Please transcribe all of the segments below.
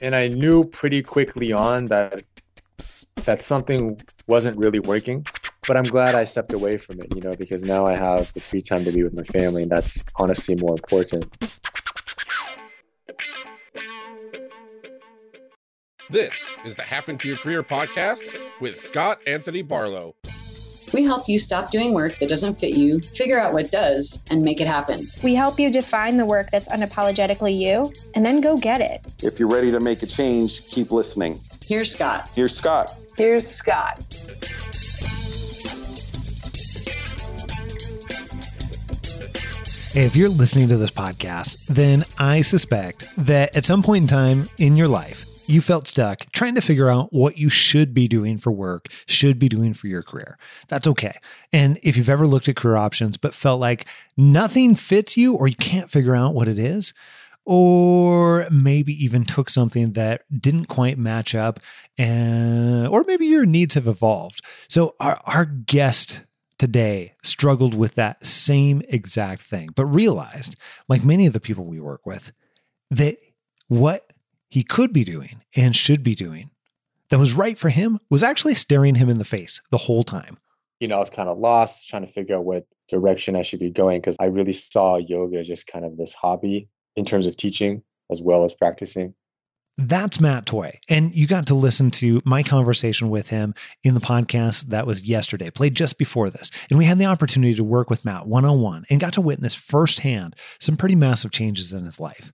and I knew pretty quickly on that that something wasn't really working. But I'm glad I stepped away from it, you know, because now I have the free time to be with my family, and that's honestly more important. This is the Happen to Your Career podcast with Scott Anthony Barlow. We help you stop doing work that doesn't fit you, figure out what does, and make it happen. We help you define the work that's unapologetically you, and then go get it. If you're ready to make a change, keep listening. Here's Scott. Here's Scott. Here's Scott. If you're listening to this podcast, then I suspect that at some point in time in your life, you felt stuck trying to figure out what you should be doing for work, should be doing for your career. That's okay. And if you've ever looked at career options but felt like nothing fits you or you can't figure out what it is, or maybe even took something that didn't quite match up and or maybe your needs have evolved. So our our guest today struggled with that same exact thing, but realized, like many of the people we work with, that what he could be doing and should be doing that was right for him was actually staring him in the face the whole time. You know, I was kind of lost trying to figure out what direction I should be going because I really saw yoga just kind of this hobby in terms of teaching as well as practicing. That's Matt Toy. And you got to listen to my conversation with him in the podcast that was yesterday, played just before this. And we had the opportunity to work with Matt one on one and got to witness firsthand some pretty massive changes in his life.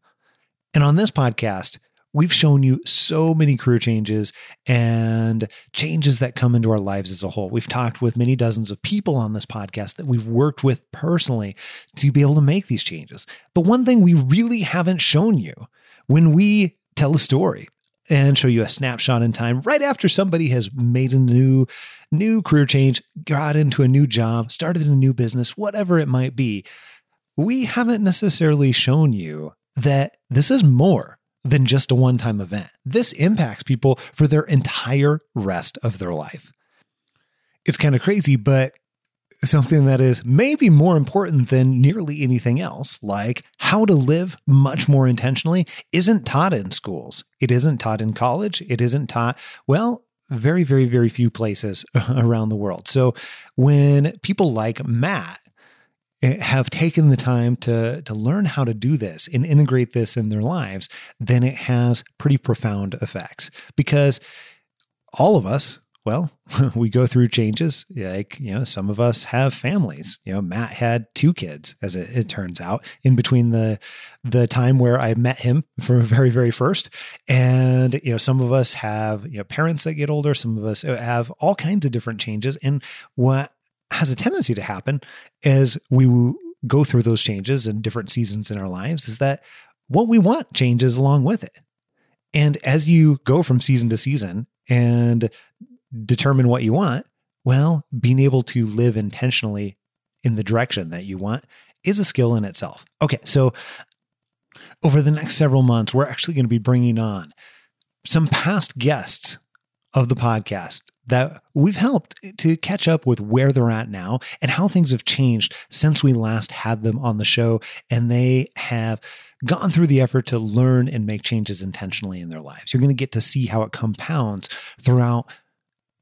And on this podcast, we've shown you so many career changes and changes that come into our lives as a whole. We've talked with many dozens of people on this podcast that we've worked with personally to be able to make these changes. But one thing we really haven't shown you when we tell a story and show you a snapshot in time right after somebody has made a new new career change, got into a new job, started a new business, whatever it might be. We haven't necessarily shown you that this is more than just a one time event. This impacts people for their entire rest of their life. It's kind of crazy, but something that is maybe more important than nearly anything else, like how to live much more intentionally, isn't taught in schools. It isn't taught in college. It isn't taught, well, very, very, very few places around the world. So when people like Matt Eh, have taken the time to to learn how to do this and integrate this in their lives, then it has pretty profound effects because all of us well, we go through changes. Like, you know, some of us have families. You know, Matt had two kids, as it, it, turns out, in between the the time where I met him from very, very first. And, you know, some of us have, you know, parents that get older, some of us uh, have all kinds of different changes. And what has a tendency to happen as we go through those changes and different seasons in our lives is that what we want changes along with it. And as you go from season to season and determine what you want, well, being able to live intentionally in the direction that you want is a skill in itself. Okay, so over the next several months, we're actually going to be bringing on some past guests of the podcast that we've helped to catch up with where they're at now and how things have changed since we last had them on the show. And they have gone through the effort to learn and make changes intentionally in their lives. You're going to get to see how it compounds throughout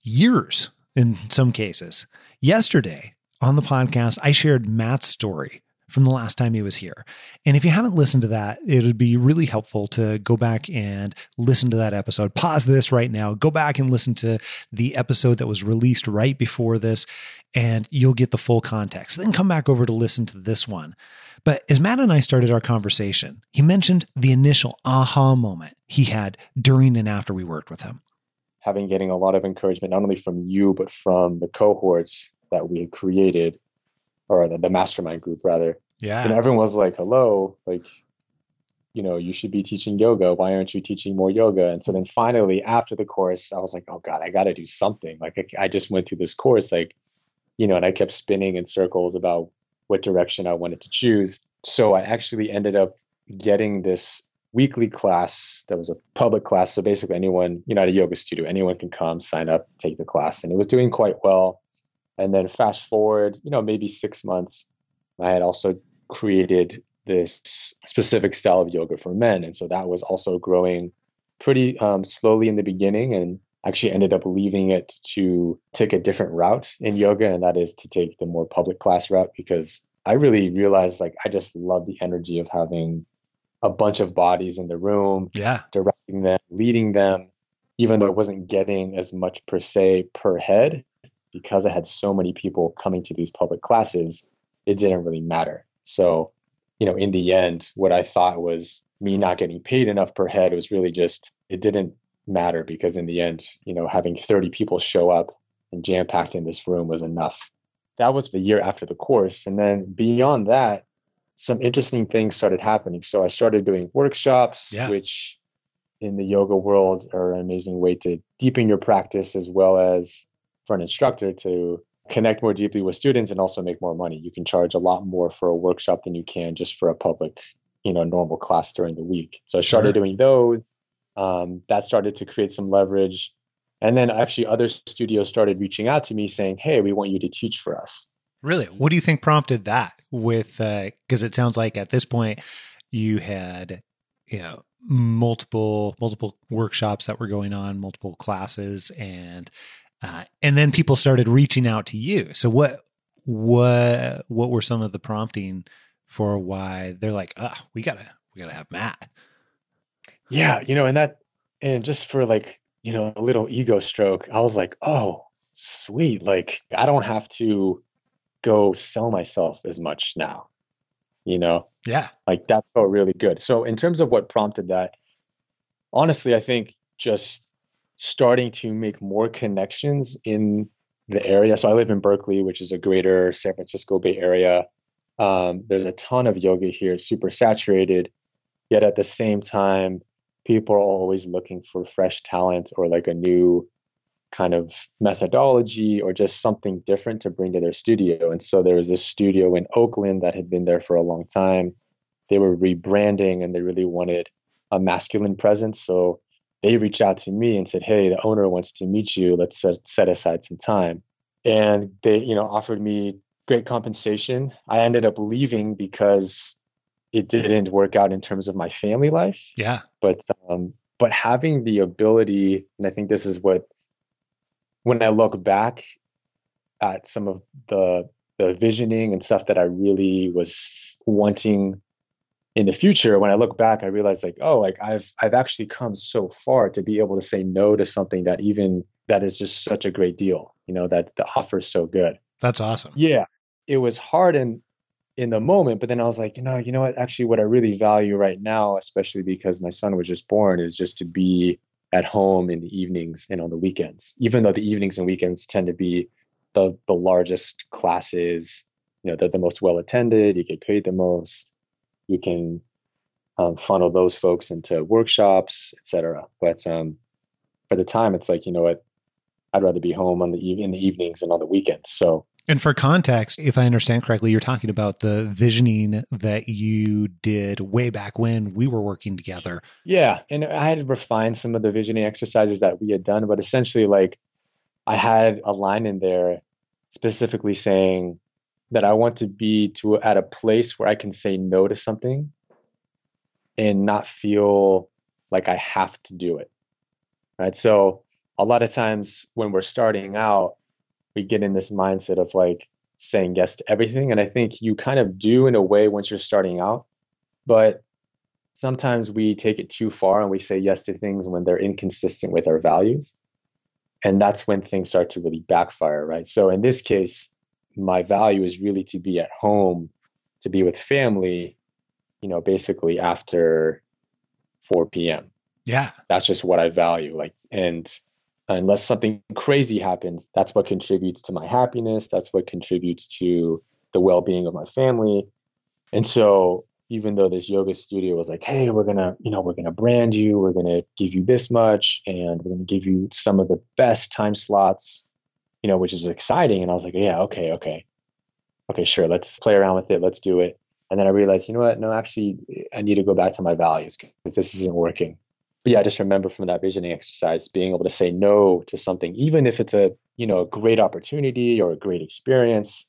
years in some cases. Yesterday on the podcast, I shared Matt's story from the last time he was here. And if you haven't listened to that, it would be really helpful to go back and listen to that episode. Pause this right now, go back and listen to the episode that was released right before this, and you'll get the full context. Then come back over to listen to this one. But as Matt and I started our conversation, he mentioned the initial aha moment he had during and after we worked with him. Having getting a lot of encouragement, not only from you, but from the cohorts that we had created, or the, the mastermind group rather, yeah. And everyone was like, hello, like, you know, you should be teaching yoga. Why aren't you teaching more yoga? And so then finally, after the course, I was like, oh God, I got to do something. Like, I, I just went through this course, like, you know, and I kept spinning in circles about what direction I wanted to choose. So I actually ended up getting this weekly class that was a public class. So basically, anyone, you know, at a yoga studio, anyone can come, sign up, take the class. And it was doing quite well. And then fast forward, you know, maybe six months, I had also created this specific style of yoga for men. And so that was also growing pretty um, slowly in the beginning and actually ended up leaving it to take a different route in yoga, and that is to take the more public class route because I really realized like I just love the energy of having a bunch of bodies in the room, Yeah. directing them, leading them, even though I wasn't getting as much per se per head because I had so many people coming to these public classes, it didn't really matter. So, you know, in the end, what I thought was me not getting paid enough per head was really just, it didn't matter because in the end, you know, having 30 people show up and jam packed in this room was enough. That was the year after the course. And then beyond that, some interesting things started happening. So I started doing workshops, Yeah. which in the yoga world are an amazing way to deepen your practice as well as for an instructor to connect more deeply with students and also make more money. You can charge a lot more for a workshop than you can just for a public, you know, normal class during the week. So I started Sure. doing those. Um, that started to create some leverage. And then actually other studios started reaching out to me saying, Hey, we want you to teach for us. Really? What do you think prompted that? With because it sounds like at this point you had you know multiple multiple workshops that were going on, multiple classes, and uh, and then people started reaching out to you. So what what what were some of the prompting for why they're like, ah, we gotta we gotta have Matt. Yeah, you know, and that, and just for like, you know, a little ego stroke, I was like, oh, sweet. Like, I don't have to go sell myself as much now, you know, Yeah, like that felt really good. So, in terms of what prompted that, honestly, I think just starting to make more connections in the area. So, I live in Berkeley, which is a greater San Francisco Bay Area. Um, there's a ton of yoga here, super saturated. Yet at the same time, people are always looking for fresh talent or like a new kind of methodology or just something different to bring to their studio. And so there was this studio in Oakland that had been there for a long time. They were rebranding and they really wanted a masculine presence. So they reached out to me and said, Hey, the owner wants to meet you. Let's set, set aside some time. And they, you know, offered me great compensation. I ended up leaving because it didn't work out in terms of my family life yeah, but um, but having the ability, and I think this is what when I look back at some of the the visioning and stuff that I really was wanting in the future, when I look back, I realized like, oh, like I've I've actually come so far to be able to say no to something that even that is just such a great deal, you know, that the offer is so good. that's awesome. Yeah, it was hard in in the moment, but then I was like, you know, you know what? Actually, what I really value right now, especially because my son was just born, is just to be at home in the evenings and on the weekends. Even though the evenings and weekends tend to be the the largest classes, you know, they're the most well attended. You get paid the most. You can um, funnel those folks into workshops, etc. But um, by the time, it's like, you know what? I'd rather be home on the in the evenings and on the weekends. So And for context, if I understand correctly, you're talking about the visioning that you did way back when we were working together. Yeah, and I had refined some of the visioning exercises that we had done, but essentially, like, I had a line in there specifically saying that I want to be to at a place where I can say no to something and not feel like I have to do it. Right. So a lot of times when we're starting out, we get in this mindset of like saying yes to everything. And I think you kind of do in a way once you're starting out, but sometimes we take it too far and we say yes to things when they're inconsistent with our values. And that's when things start to really backfire, right? So in this case, my value is really to be at home, to be with family, you know, basically after 4 p.m. Yeah. That's just what I value. Like, and unless something crazy happens, that's what contributes to my happiness. That's what contributes to the well being of my family. And so, even though this yoga studio was like, hey, we're gonna, you know, we're gonna brand you, we're gonna give you this much, and we're gonna give you some of the best time slots, you know, which is exciting. And I was like, yeah, okay, okay, okay, sure, let's play around with it, let's do it. And then I realized, you know what? No, actually, I need to go back to my values because this isn't working. But yeah, I just remember from that visioning exercise being able to say no to something, even if it's a you know a great opportunity or a great experience.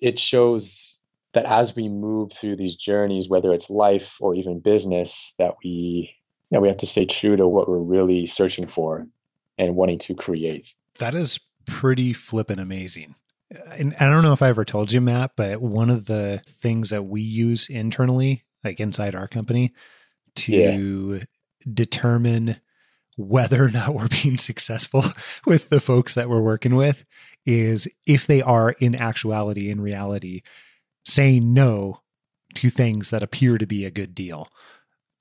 It shows that as we move through these journeys, whether it's life or even business, that we yeah, we have to stay true to what we're really searching for and wanting to create. That is pretty flippin' amazing. And I don't know if I ever told you, Matt, but one of the things that we use internally, like inside our company, to determine whether or not we're being successful with the folks that we're working with is if they are in actuality, in reality, saying no to things that appear to be a good deal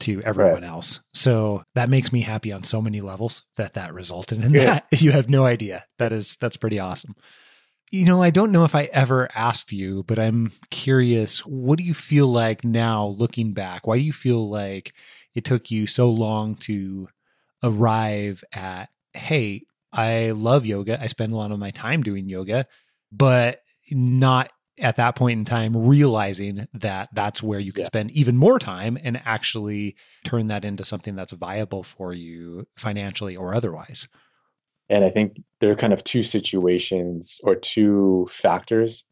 to everyone Right. else. So that makes me happy on so many levels that that resulted in Yeah. that. You have no idea. That is that's pretty awesome. You know, I don't know if I ever asked you, but I'm curious, what do you feel like now looking back? Why do you feel like it took you so long to arrive at, hey, I love yoga. I spend a lot of my time doing yoga, but not at that point in time realizing that that's where you could Yeah. spend even more time and actually turn that into something that's viable for you financially or otherwise. And I think there are kind of two situations or two factors.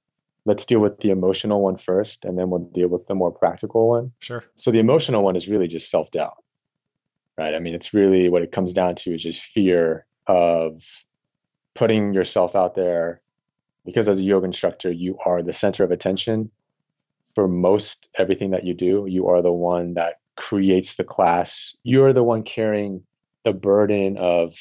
Let's deal with the emotional one first, and then we'll deal with the more practical one. Sure. So the emotional one is really just self doubt, right? I mean, it's really what it comes down to is just fear of putting yourself out there because as a yoga instructor, you are the center of attention for most everything that you do. You are the one that creates the class. You're the one carrying the burden of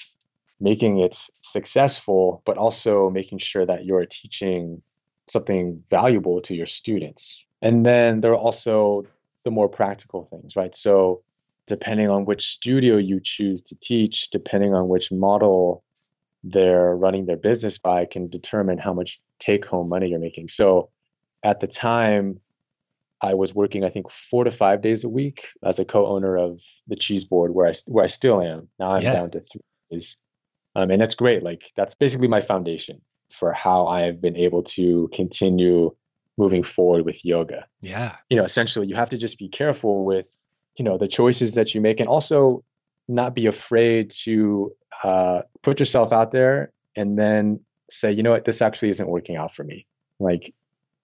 making it successful, but also making sure that you're teaching something valuable to your students. And then there are also the more practical things, right? So, depending on which studio you choose to teach, depending on which model they're running their business by, can determine how much take home money you're making. So, at the time, I was working, I think, four to five days a week as a co-owner of the Cheese Board, where I where I still am. Now I'm Yeah. down to three days, um, and that's great. Like that's basically my foundation for how I have been able to continue moving forward with yoga Yeah. you know essentially you have to just be careful with you know the choices that you make and also not be afraid to uh, put yourself out there and then say you know what? This actually isn't working out for me. Like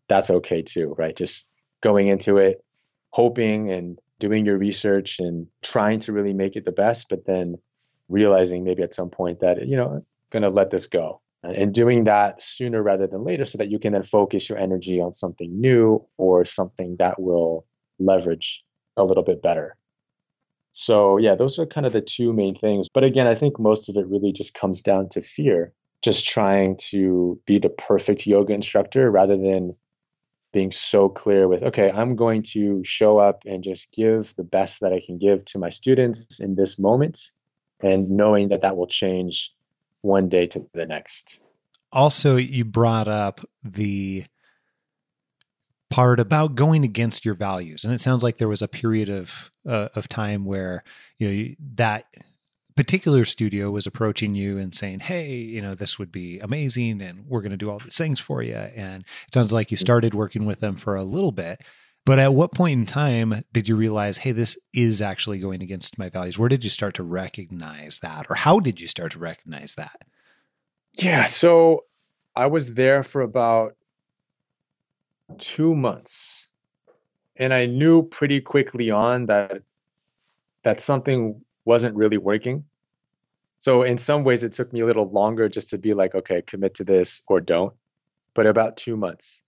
that's okay too right? Just going into it hoping and doing your research and trying to really make it the best but then realizing maybe at some point that you know I'm gonna let this go. And doing that sooner rather than later so that you can then focus your energy on something new or something that will leverage a little bit better. So, yeah, those are kind of the two main things. But again, I think most of it really just comes down to fear, just trying to be the perfect yoga instructor rather than being so clear with, okay, I'm going to show up and just give the best that I can give to my students in this moment and knowing that that will change one day to the next. Also, you brought up the part about going against your values, and it sounds like there was a period of uh, of time where you know that particular studio was approaching you and saying, "Hey, you know, this would be amazing, and we're going to do all these things for you." And it sounds like you started working with them for a little bit. But at what point in time did you realize, hey, this is actually going against my values? Where did you start to recognize that? Or how did you start to recognize that? Yeah, so I was there for about two months, and I knew pretty quickly on that that something wasn't really working. So in some ways, it took me a little longer just to be like, okay, commit to this or don't. But about two months.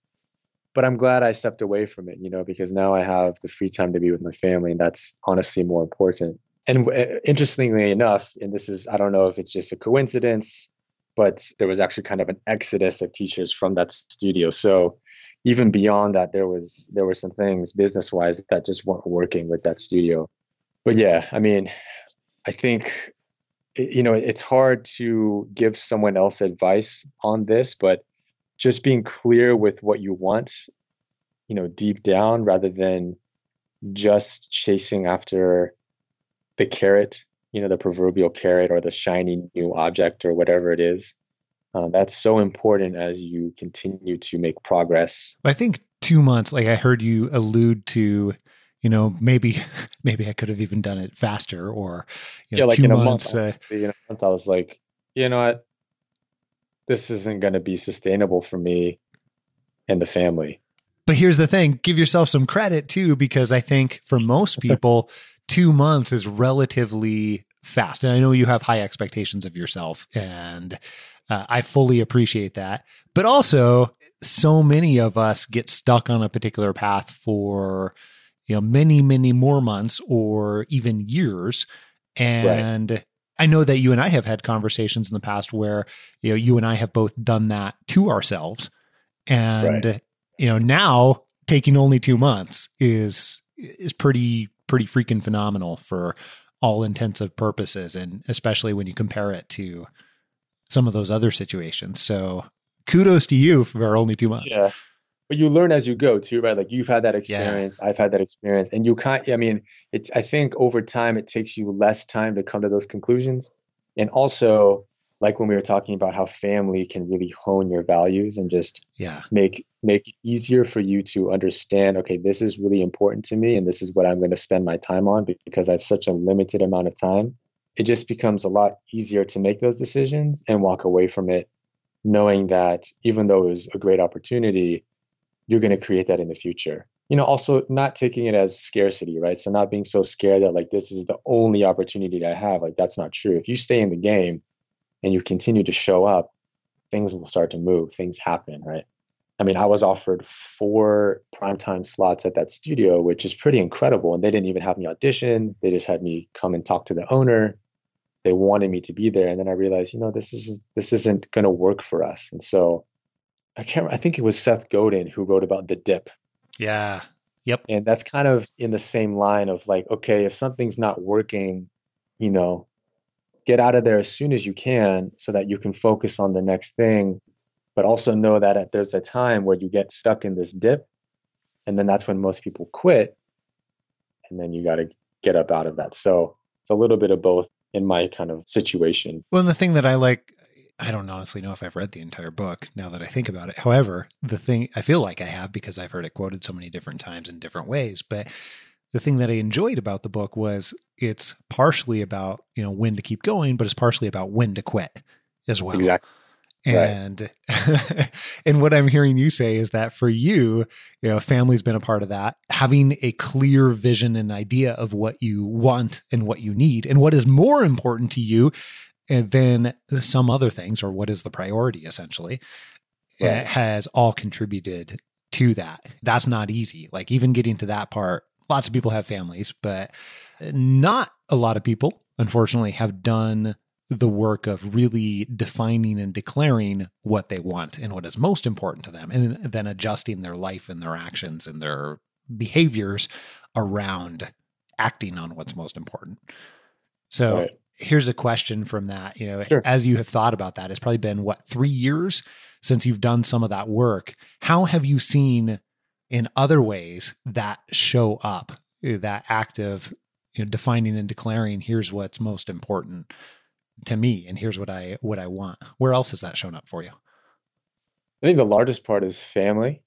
But I'm glad I stepped away from it, you know, because now I have the free time to be with my family, and that's honestly more important. And uh, interestingly enough, and this is, I don't know if it's just a coincidence, but there was actually kind of an exodus of teachers from that studio. So even beyond that, there was there were some things business wise that just weren't working with that studio. But yeah, I mean, I think you know it's hard to give someone else advice on this, but just being clear with what you want, you know, deep down, rather than just chasing after the carrot you know the proverbial carrot or the shiny new object or whatever it is uh, that's so important as you continue to make progress I think two months, like I heard you allude to, you know, maybe maybe I could have even done it faster or you know, yeah like two in a months. month uh, in a month i was like you know what this isn't going to be sustainable for me and the family but here's the thing: give yourself some credit too, because I think for most people, two months is relatively fast. And I know you have high expectations of yourself, and uh, I fully appreciate that. But also, so many of us get stuck on a particular path for you know many many more months or even years and right. i know that you and i have had conversations in the past where you know you and i have both done that to ourselves and right. you know now taking only 2 months is is pretty pretty freaking phenomenal for all intensive purposes and especially when you compare it to some of those other situations so kudos to you for only two months. Yeah. But you learn as you go too, right? Like you've had that experience, yeah. I've had that experience, and you can't. I mean, it's. I think over time it takes you less time to come to those conclusions, and also like when we were talking about how family can really hone your values and just yeah make make it easier for you to understand okay this is really important to me and this is what i'm going to spend my time on because i have such a limited amount of time it just becomes a lot easier to make those decisions and walk away from it knowing that even though it was a great opportunity, you're going to create that in the future. You know, also not taking it as scarcity, right? So not being so scared that like this is the only opportunity that I have. Like that's not true. If you stay in the game and you continue to show up, things will start to move. Things happen, right? I mean, I was offered four primetime slots at that studio, which is pretty incredible. And they didn't even have me audition. They just had me come and talk to the owner they wanted me to be there. And then i realized you know this is this isn't going to work for us. And so i can't i think it was seth godin who wrote about the dip. Yeah. Yep. And that's kind of in the same line of like okay if something's not working you know get out of there as soon as you can so that you can focus on the next thing but also know that there's a time where you get stuck in this dip and then that's when most people quit and then you got to get up out of that. So it's a little bit of both in my kind of situation. Well, and the thing that I like, I don't honestly know if I've read the entire book now that I think about it. However, the thing I feel like I have because I've heard it quoted so many different times in different ways, but the thing that I enjoyed about the book was it's partially about, you know, when to keep going, but it's partially about when to quit as well. Exactly. And right. and what I'm hearing you say is that for you, you know, family's been a part of that. Having a clear vision and idea of what you want and what you need and what is more important to you eh, than some other things or what is the priority essentially eh, right. has all contributed to that. That's not easy. Like even getting to that part, lots of people have families, but not a lot of people unfortunately have done the work of really defining and declaring what they want and what is most important to them, and then adjusting their life and their actions and their behaviors around acting on what's most important. So right. here's a question from that. You know, sure. as you have thought about that, it's probably been what three years since you've done some of that work. How have you seen in other ways that show up eh, that active you know, defining and declaring here's what's most important to me and here's what I what I want. Where else has that shown up for you? I think the largest part is family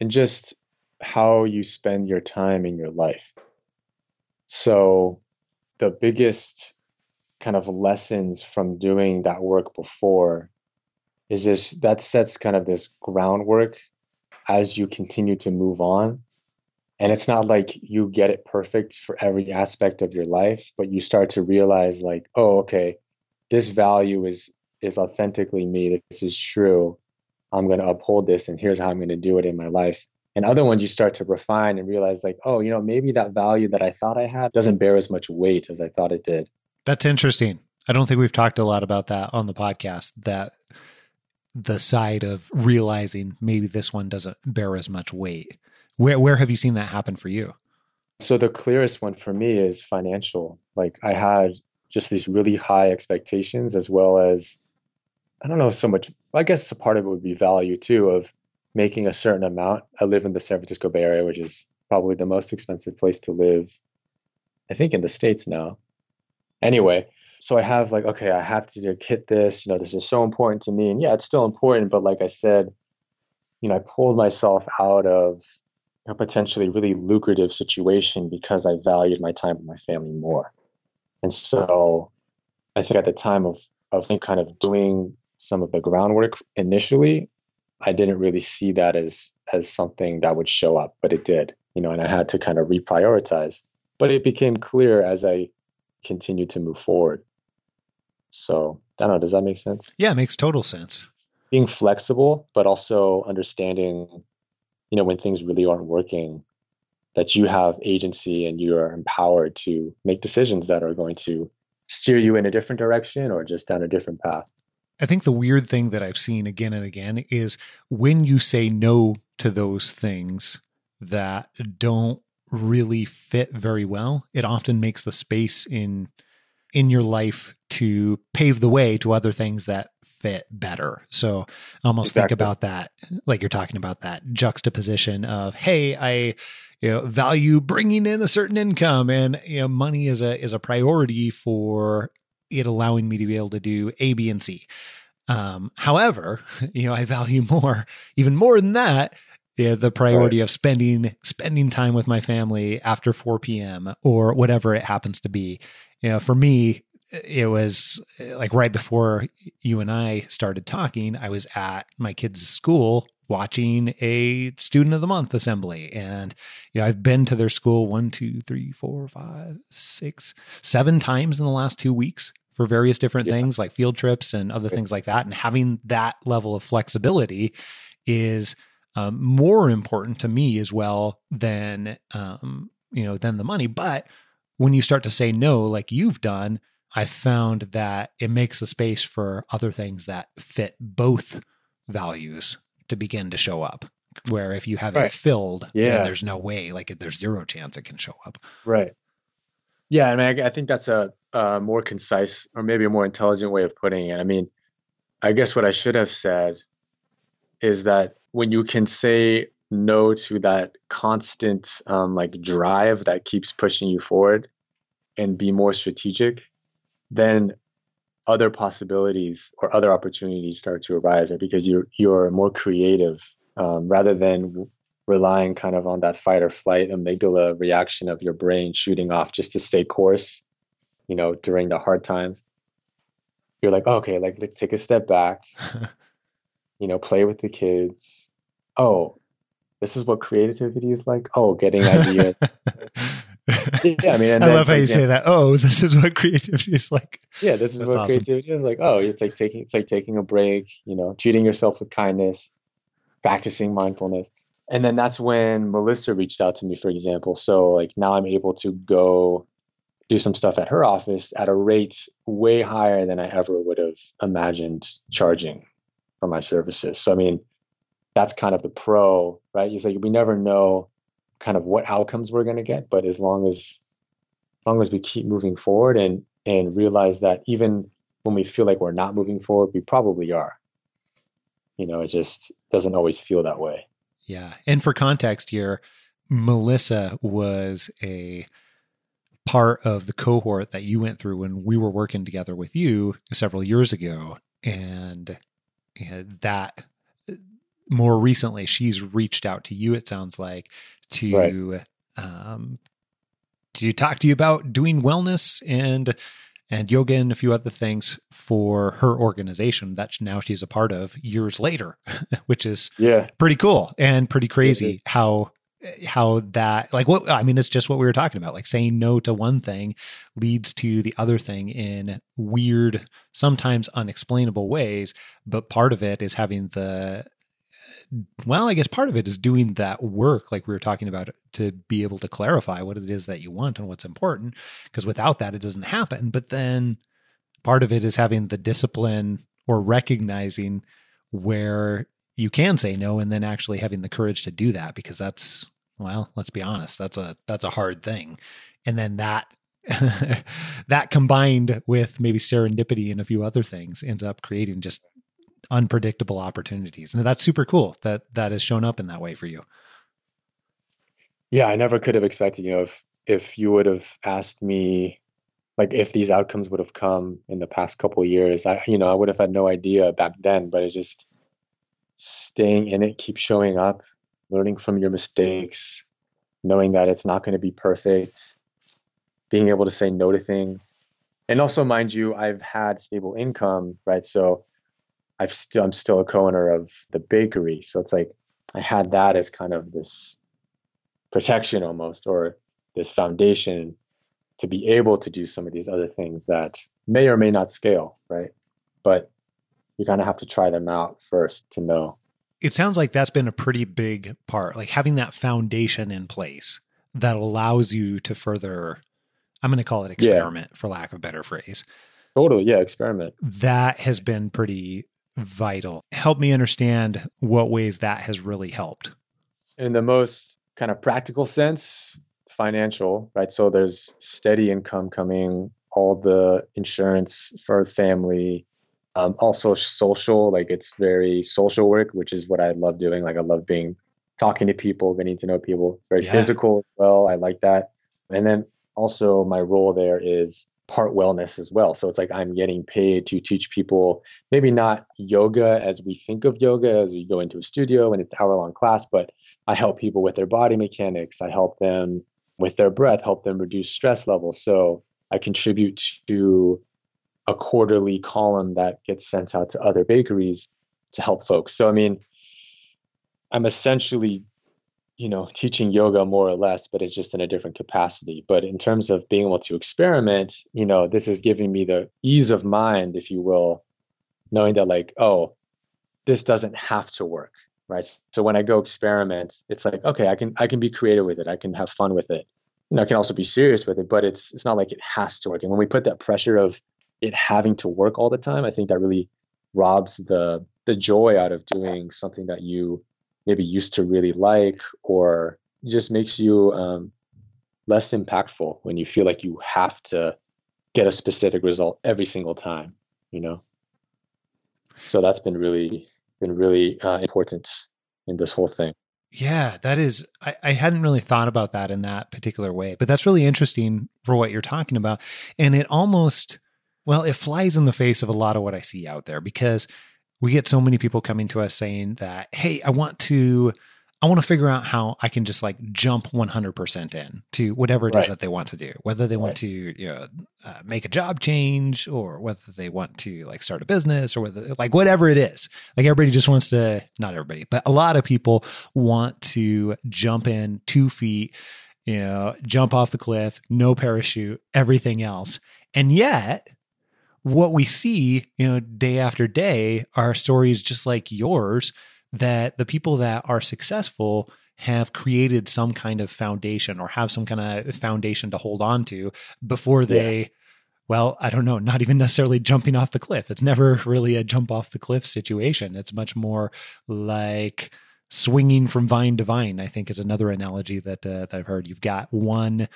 and just how you spend your time in your life. So the biggest kind of lessons from doing that work before is just that sets kind of this groundwork as you continue to move on. And it's not like you get it perfect for every aspect of your life, but you start to realize like, oh, okay, this value is is authentically me. This is true. I'm going to uphold this, and here's how I'm going to do it in my life. And other ones you start to refine and realize, like, oh, you know, maybe that value that I thought I had doesn't bear as much weight as I thought it did. That's interesting. I don't think we've talked a lot about that on the podcast. That the side of realizing maybe this one doesn't bear as much weight. Where where have you seen that happen for you? So the clearest one for me is financial. Like I had just these really high expectations as well as I don't know so much I guess a part of it would be value too of making a certain amount. I live in the San Francisco Bay Area, which is probably the most expensive place to live, I think in the States now. Anyway, so I have like, okay, I have to hit this, you know, this is so important to me. And yeah, it's still important, but like I said, you know, I pulled myself out of a potentially really lucrative situation because I valued my time with my family more. And so I think at the time of, of kind of doing some of the groundwork initially, I didn't really see that as as something that would show up, but it did, you know, and I had to kind of reprioritize. but it became clear as I continued to move forward. So I don't know. Does that make sense? Yeah, it makes total sense. Being flexible, but also understanding, you know, when things really aren't working, that you have agency and you are empowered to make decisions that are going to steer you in a different direction or just down a different path. I think the weird thing that I've seen again and again is when you say no to those things that don't really fit very well, it often makes the space in in your life to pave the way to other things that fit better. So almost Exactly. think about that like you're talking about that juxtaposition of hey, I you know value bringing in a certain income and you know money is a is a priority for it allowing me to be able to do A, B, and C. Um, however, you know, I value more, even more than that, yeah, the priority of spending spending time with my family after 4 p.m. or whatever it happens to be. You know, for me, it was uh, like right before you and I started talking, I was at my kids' school watching a student of the month assembly. And, you know, I've been to their school one, two, three, four, five, six, seven times in the last two weeks for various different Yeah. things like field trips and other things like that. And having that level of flexibility is um, more important to me as well than, um, you know, than the money. But when you start to say no, like you've done, I've found that it makes a space for other things that fit both values to begin to show up. Where if you have it filled, Yeah. then there's no way, like there's zero chance it can show up. Right. Yeah, I mean, I, I think that's a, a more concise or maybe a more intelligent way of putting it. I mean, I guess what I should have said is that when you can say no to that constant um, like drive that keeps pushing you forward and be more strategic, then other possibilities or other opportunities start to arise or because you're you're more creative um, rather than relying kind of on that fight or flight amygdala reaction of your brain shooting off just to stay course, you know, during the hard times. You're like, okay, like take a step back, you know, play with the kids. Oh, this is what creativity is like. Oh, getting ideas. yeah, I mean, and I then, love how you example- say that. Oh, this is what creativity is like. yeah, this is That's what awesome. creativity is like. Oh, it's like taking it's like taking a break, you know, treating yourself with kindness, practicing mindfulness. And then that's when Melissa reached out to me, for example. So like now I'm able to go do some stuff at her office at a rate way higher than I ever would have imagined charging for my services. So I mean, that's kind of the pro, right? It's like we never know kind of what outcomes we're going to get, but as long as as long as we keep moving forward and and realize that even when we feel like we're not moving forward, we probably are. You know, it just doesn't always feel that way. Yeah. And for context here, Melissa was a part of the cohort that you went through when we were working together with you several years ago. And, and that more recently, she's reached out to you, it sounds like, to, um, to talk to you about doing wellness and and yoga and a few other things for her organization that now she's a part of years later, which is Yeah. pretty cool and pretty crazy how how that like what I mean it's just what we were talking about like saying no to one thing leads to the other thing in weird sometimes unexplainable ways but part of it is having the well I guess part of it is doing that work like we were talking about to be able to clarify what it is that you want and what's important because without that it doesn't happen. But then part of it is having the discipline or recognizing where you can say no and then actually having the courage to do that because that's well let's be honest that's a that's a hard thing. And then that that combined with maybe serendipity and a few other things ends up creating just unpredictable opportunities and that's super cool that that has shown up in that way for you Yeah, I never could have expected, you know, if if you would have asked me like if these outcomes would have come in the past couple years, I you know, I would have had no idea back then, but it's just staying in it, keep showing up, learning from your mistakes, knowing that it's not going to be perfect, being able to say no to things. And also, mind you, I've had stable income, right? So I've still I'm still a co-owner of the bakery. So it's like I had that as kind of this protection almost or this foundation to be able to do some of these other things that may or may not scale, right? But you kind of have to try them out first to know. It sounds like that's been a pretty big part, like having that foundation in place that allows you to further, I'm going to call it experiment yeah. for lack of a better phrase. Totally. Yeah. Experiment. That has been pretty vital. Help me understand what ways that has really helped. In the most kind of practical sense, financial, right? So there's steady income coming, all the insurance for family, um, also social, like it's very social work, which is what I love doing. Like I love being talking to people, getting to know people. It's very yeah. physical as well. I like that. And then also my role there is part wellness as well. So it's like I'm getting paid to teach people maybe not yoga as we think of yoga as we go into a studio and it's hour long class, but I help people with their body mechanics. I help them with their breath, help them reduce stress levels. So I contribute to a quarterly column that gets sent out to other bakeries to help folks. So I mean, I'm essentially, you know, teaching yoga more or less, but it's just in a different capacity. But in terms of being able to experiment, you know, this is giving me the ease of mind, if you will, knowing that like, oh, this doesn't have to work, right? So when I go experiment, it's like, okay, I can I can be creative with it. I can have fun with it. You know, I can also be serious with it, but it's it's not like it has to work. And when we put that pressure of it having to work all the time, I think that really robs the the joy out of doing something that you maybe used to really like, or just makes you um, less impactful when you feel like you have to get a specific result every single time. You know, so that's been really been really uh, important in this whole thing. Yeah, that is. I, I, hadn't really thought about that in that particular way, but that's really interesting for what you're talking about. And it almost well, it flies in the face of a lot of what I see out there because we get so many people coming to us saying that, hey, I want to. I want to figure out how I can just like jump 100% in to whatever it right. is that they want to do, whether they want right. to you know, uh, make a job change or whether they want to like start a business or whether like whatever it is. Like everybody just wants to, not everybody, but a lot of people want to jump in two feet, you know, jump off the cliff, no parachute, everything else. And yet, what we see, you know, day after day are stories just like yours that the people that are successful have created some kind of foundation or have some kind of foundation to hold on to before they yeah. well i don't know not even necessarily jumping off the cliff. It's never really a jump off the cliff situation. It's much more like swinging from vine to vine i think is another analogy that, uh, that i've heard. You've got one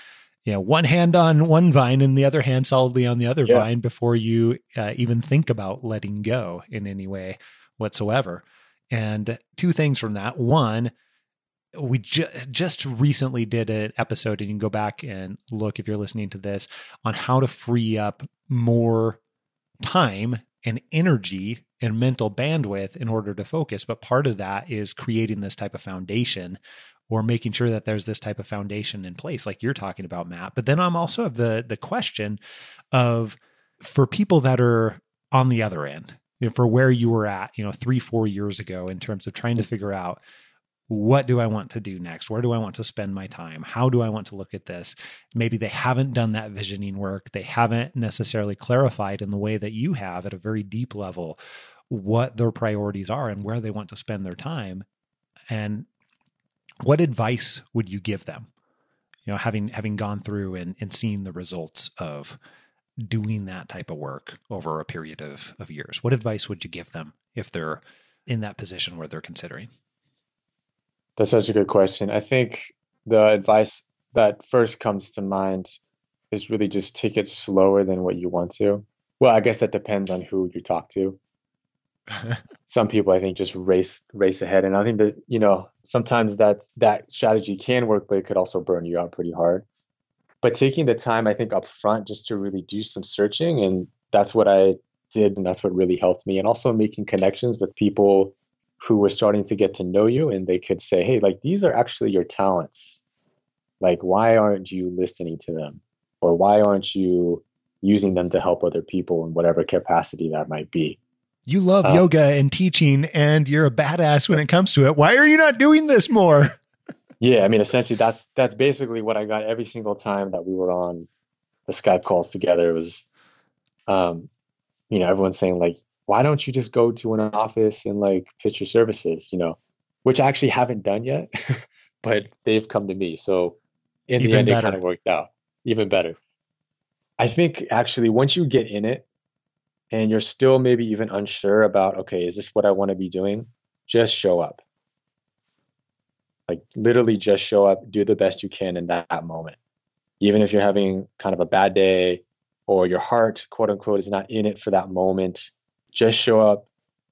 you know one hand on one vine and the other hand solidly on the other yeah. vine before you uh, even think about letting go in any way whatsoever. And two things from that. One we ju- just recently did an episode and you can go back and look if you're listening to this on how to free up more time and energy and mental bandwidth in order to focus. But part of that is creating this type of foundation or making sure that there's this type of foundation in place like you're talking about matt but then i'm also of the the question of for people that are on the other end you know, for where you were at you know three four years ago in terms of trying to mm. figure out what do I want to do next? Where do I want to spend my time? How do I want to look at this? Maybe they haven't done that visioning work. They haven't necessarily clarified in the way that you have at a very deep level what their priorities are and where they want to spend their time. And what advice would you give them? You know, having having gone through and, and seen the results of doing that type of work over a period of, of years, what advice would you give them if they're in that position where they're considering? That's such a good question. I think the advice that first comes to mind is really just take it slower than what you want to. Well, I guess that depends on who you talk to. Some people I think just race race ahead, and I think that you know sometimes that that strategy can work, but it could also burn you out pretty hard. But taking the time, I think up front, just to really do some searching, and that's what I did, and that's what really helped me, and also making connections with people who were starting to get to know you, and they could say, "Hey, like these are actually your talents. Like, why aren't you listening to them, or why aren't you?" using them to help other people in whatever capacity that might be you love uh, yoga and teaching, and you're a badass when it comes to it. Why are you not doing this more? Yeah, I mean, essentially, that's that's basically what I got every single time that we were on the Skype calls together. It was, um, you know, everyone's saying like, why don't you just go to an office and like pitch your services? You know, which I actually haven't done yet, but they've come to me. So in Even the end, better. it kind of worked out. Even better. I think actually once you get in it and you're still maybe even unsure about, okay, is this what I want to be doing? Just show up. Like literally just show up, do the best you can in that, that moment. Even if you're having kind of a bad day or your heart, quote unquote, is not in it for that moment, just show up,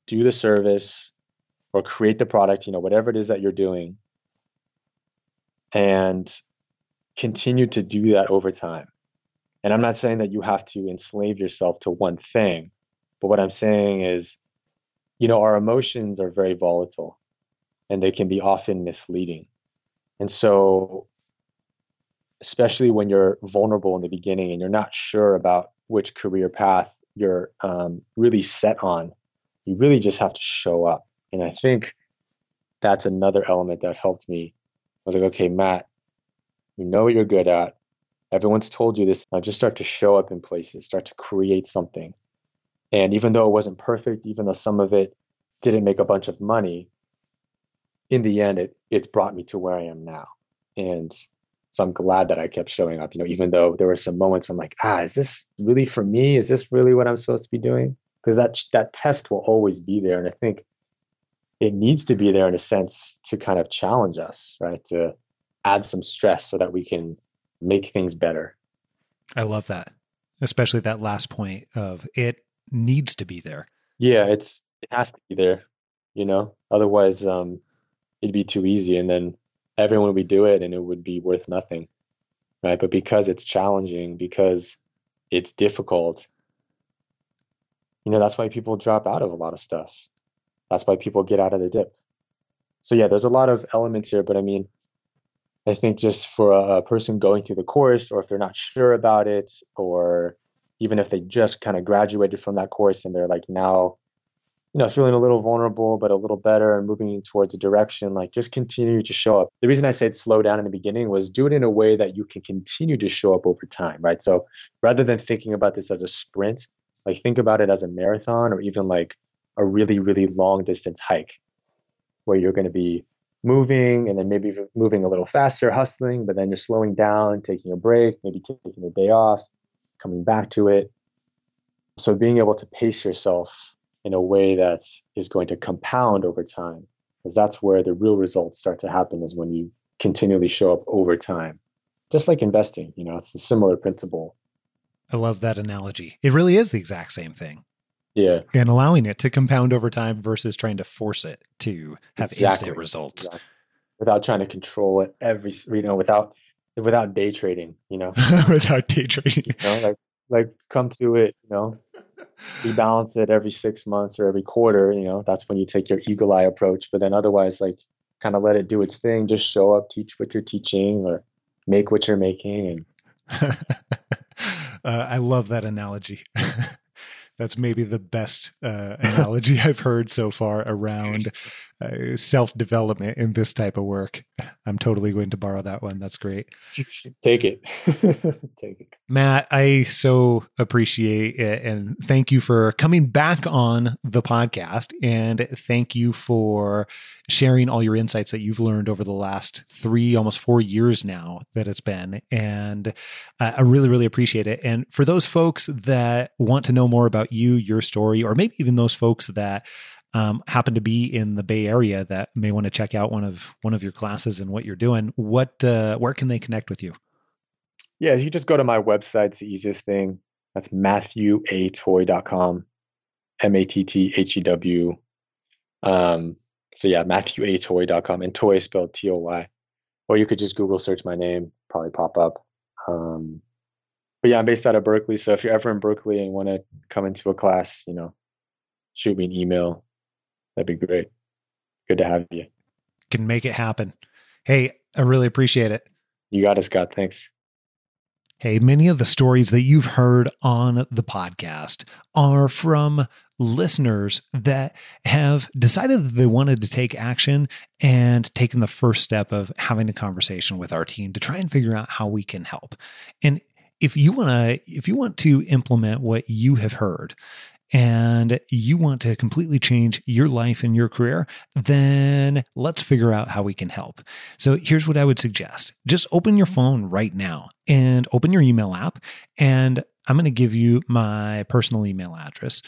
do the service or create the product, you know, whatever it is that you're doing, and continue to do that over time. And I'm not saying that you have to enslave yourself to one thing, but what I'm saying is, you know, our emotions are very volatile and they can be often misleading. And so, especially when you're vulnerable in the beginning and you're not sure about which career path you're um, really set on, you really just have to show up. And I think that's another element that helped me. I was like, okay, Matt, you know what you're good at. Everyone's told you this. Now just start to show up in places, start to create something. And even though it wasn't perfect, even though some of it didn't make a bunch of money, in the end, it it's brought me to where I am now. And so I'm glad that I kept showing up, you know, even though there were some moments where I'm like, ah, is this really for me? Is this really what I'm supposed to be doing? Because that that test will always be there. And I think it needs to be there in a sense to kind of challenge us, right? To add some stress so that we can make things better. I love that, especially that last point of it needs to be there. Yeah, it's it has to be there, you know. Otherwise, um, it'd be too easy, and then everyone would do it, and it would be worth nothing, right? But because it's challenging, because it's difficult, you know, that's why people drop out of a lot of stuff. That's why people get out of the dip. So yeah, there's a lot of elements here, but I mean, I think just for a, person going through the course, or if they're not sure about it, or even if they just kind of graduated from that course and they're like now, you know, feeling a little vulnerable but a little better and moving towards a direction, like just continue to show up. The reason I said slow down in the beginning was do it in a way that you can continue to show up over time, right? So rather than thinking about this as a sprint, like think about it as a marathon or even like a really, really long distance hike where you're going to be moving and then maybe moving a little faster, hustling, but then you're slowing down, taking a break, maybe taking a day off, coming back to it. So being able to pace yourself in a way that is going to compound over time, because that's where the real results start to happen is when you continually show up over time. Just like investing, you know, it's a similar principle. I love that analogy. It really is the exact same thing. Yeah. And allowing it to compound over time versus trying to force it to have Exactly. instant results. Exactly. Without trying to control it every, you know, without without day trading, you know. without day trading. you know, like like come to it, you know, rebalance it every six months or every quarter, you know, that's when you take your eagle eye approach. But then otherwise, like kind of let it do its thing, just show up, teach what you're teaching or make what you're making and uh, I love that analogy. That's maybe the best uh, analogy I've heard so far around uh, self development in this type of work. I'm totally going to borrow that one. That's great. take it. take it. Matt, I so appreciate it. And thank you for coming back on the podcast. And thank you for sharing all your insights that you've learned over the last three, almost four years now that it's been. And uh, I really, really appreciate it. And for those folks that want to know more about you, your story, or maybe even those folks that um, happen to be in the Bay Area that may want to check out one of one of your classes and what you're doing, what uh, where can they connect with you? Yeah, you just go to my website. It's the easiest thing. That's matthewatoy.com. M A T T H E W. Um, so yeah, matthewatoy.com. And toy spelled T O Y. Or you could just Google search my name, probably pop up. Um, but yeah, I'm based out of Berkeley. So if you're ever in Berkeley and want to come into a class, you know, shoot me an email. That'd be great. Good to have you. Can make it happen. Hey, I really appreciate it. You got it, Scott. Thanks. Hey, many of the stories that you've heard on the podcast are from listeners that have decided that they wanted to take action and taken the first step of having a conversation with our team to try and figure out how we can help. And if you want to if you want to implement what you have heard and you want to completely change your life and your career, then let's figure out how we can help. So here's what I would suggest. Just open your phone right now and open your email app and I'm going to give you my personal email address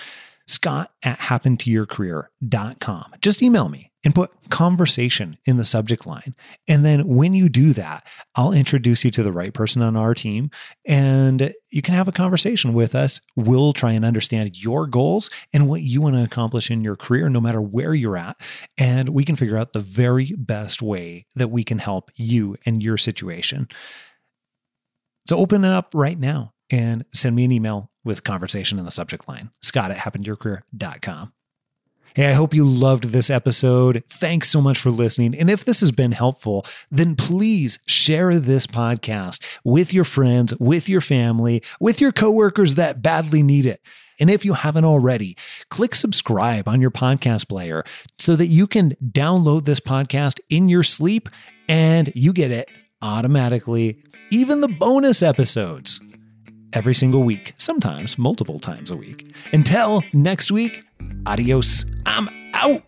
scott at happentoyourcareer.com. Just email me and put conversation in the subject line. And then when you do that, I'll introduce you to the right person on our team and you can have a conversation with us. We'll try and understand your goals and what you want to accomplish in your career, no matter where you're at. And we can figure out the very best way that we can help you and your situation. So open it up right now and send me an email with conversation in the subject line. Scott at happentoyourcareer.com. Hey, I hope you loved this episode. Thanks so much for listening. And if this has been helpful, then please share this podcast with your friends, with your family, with your coworkers that badly need it. And if you haven't already, click subscribe on your podcast player so that you can download this podcast in your sleep and you get it automatically, even the bonus episodes every single week, sometimes multiple times a week. Until next week, adios. I'm out.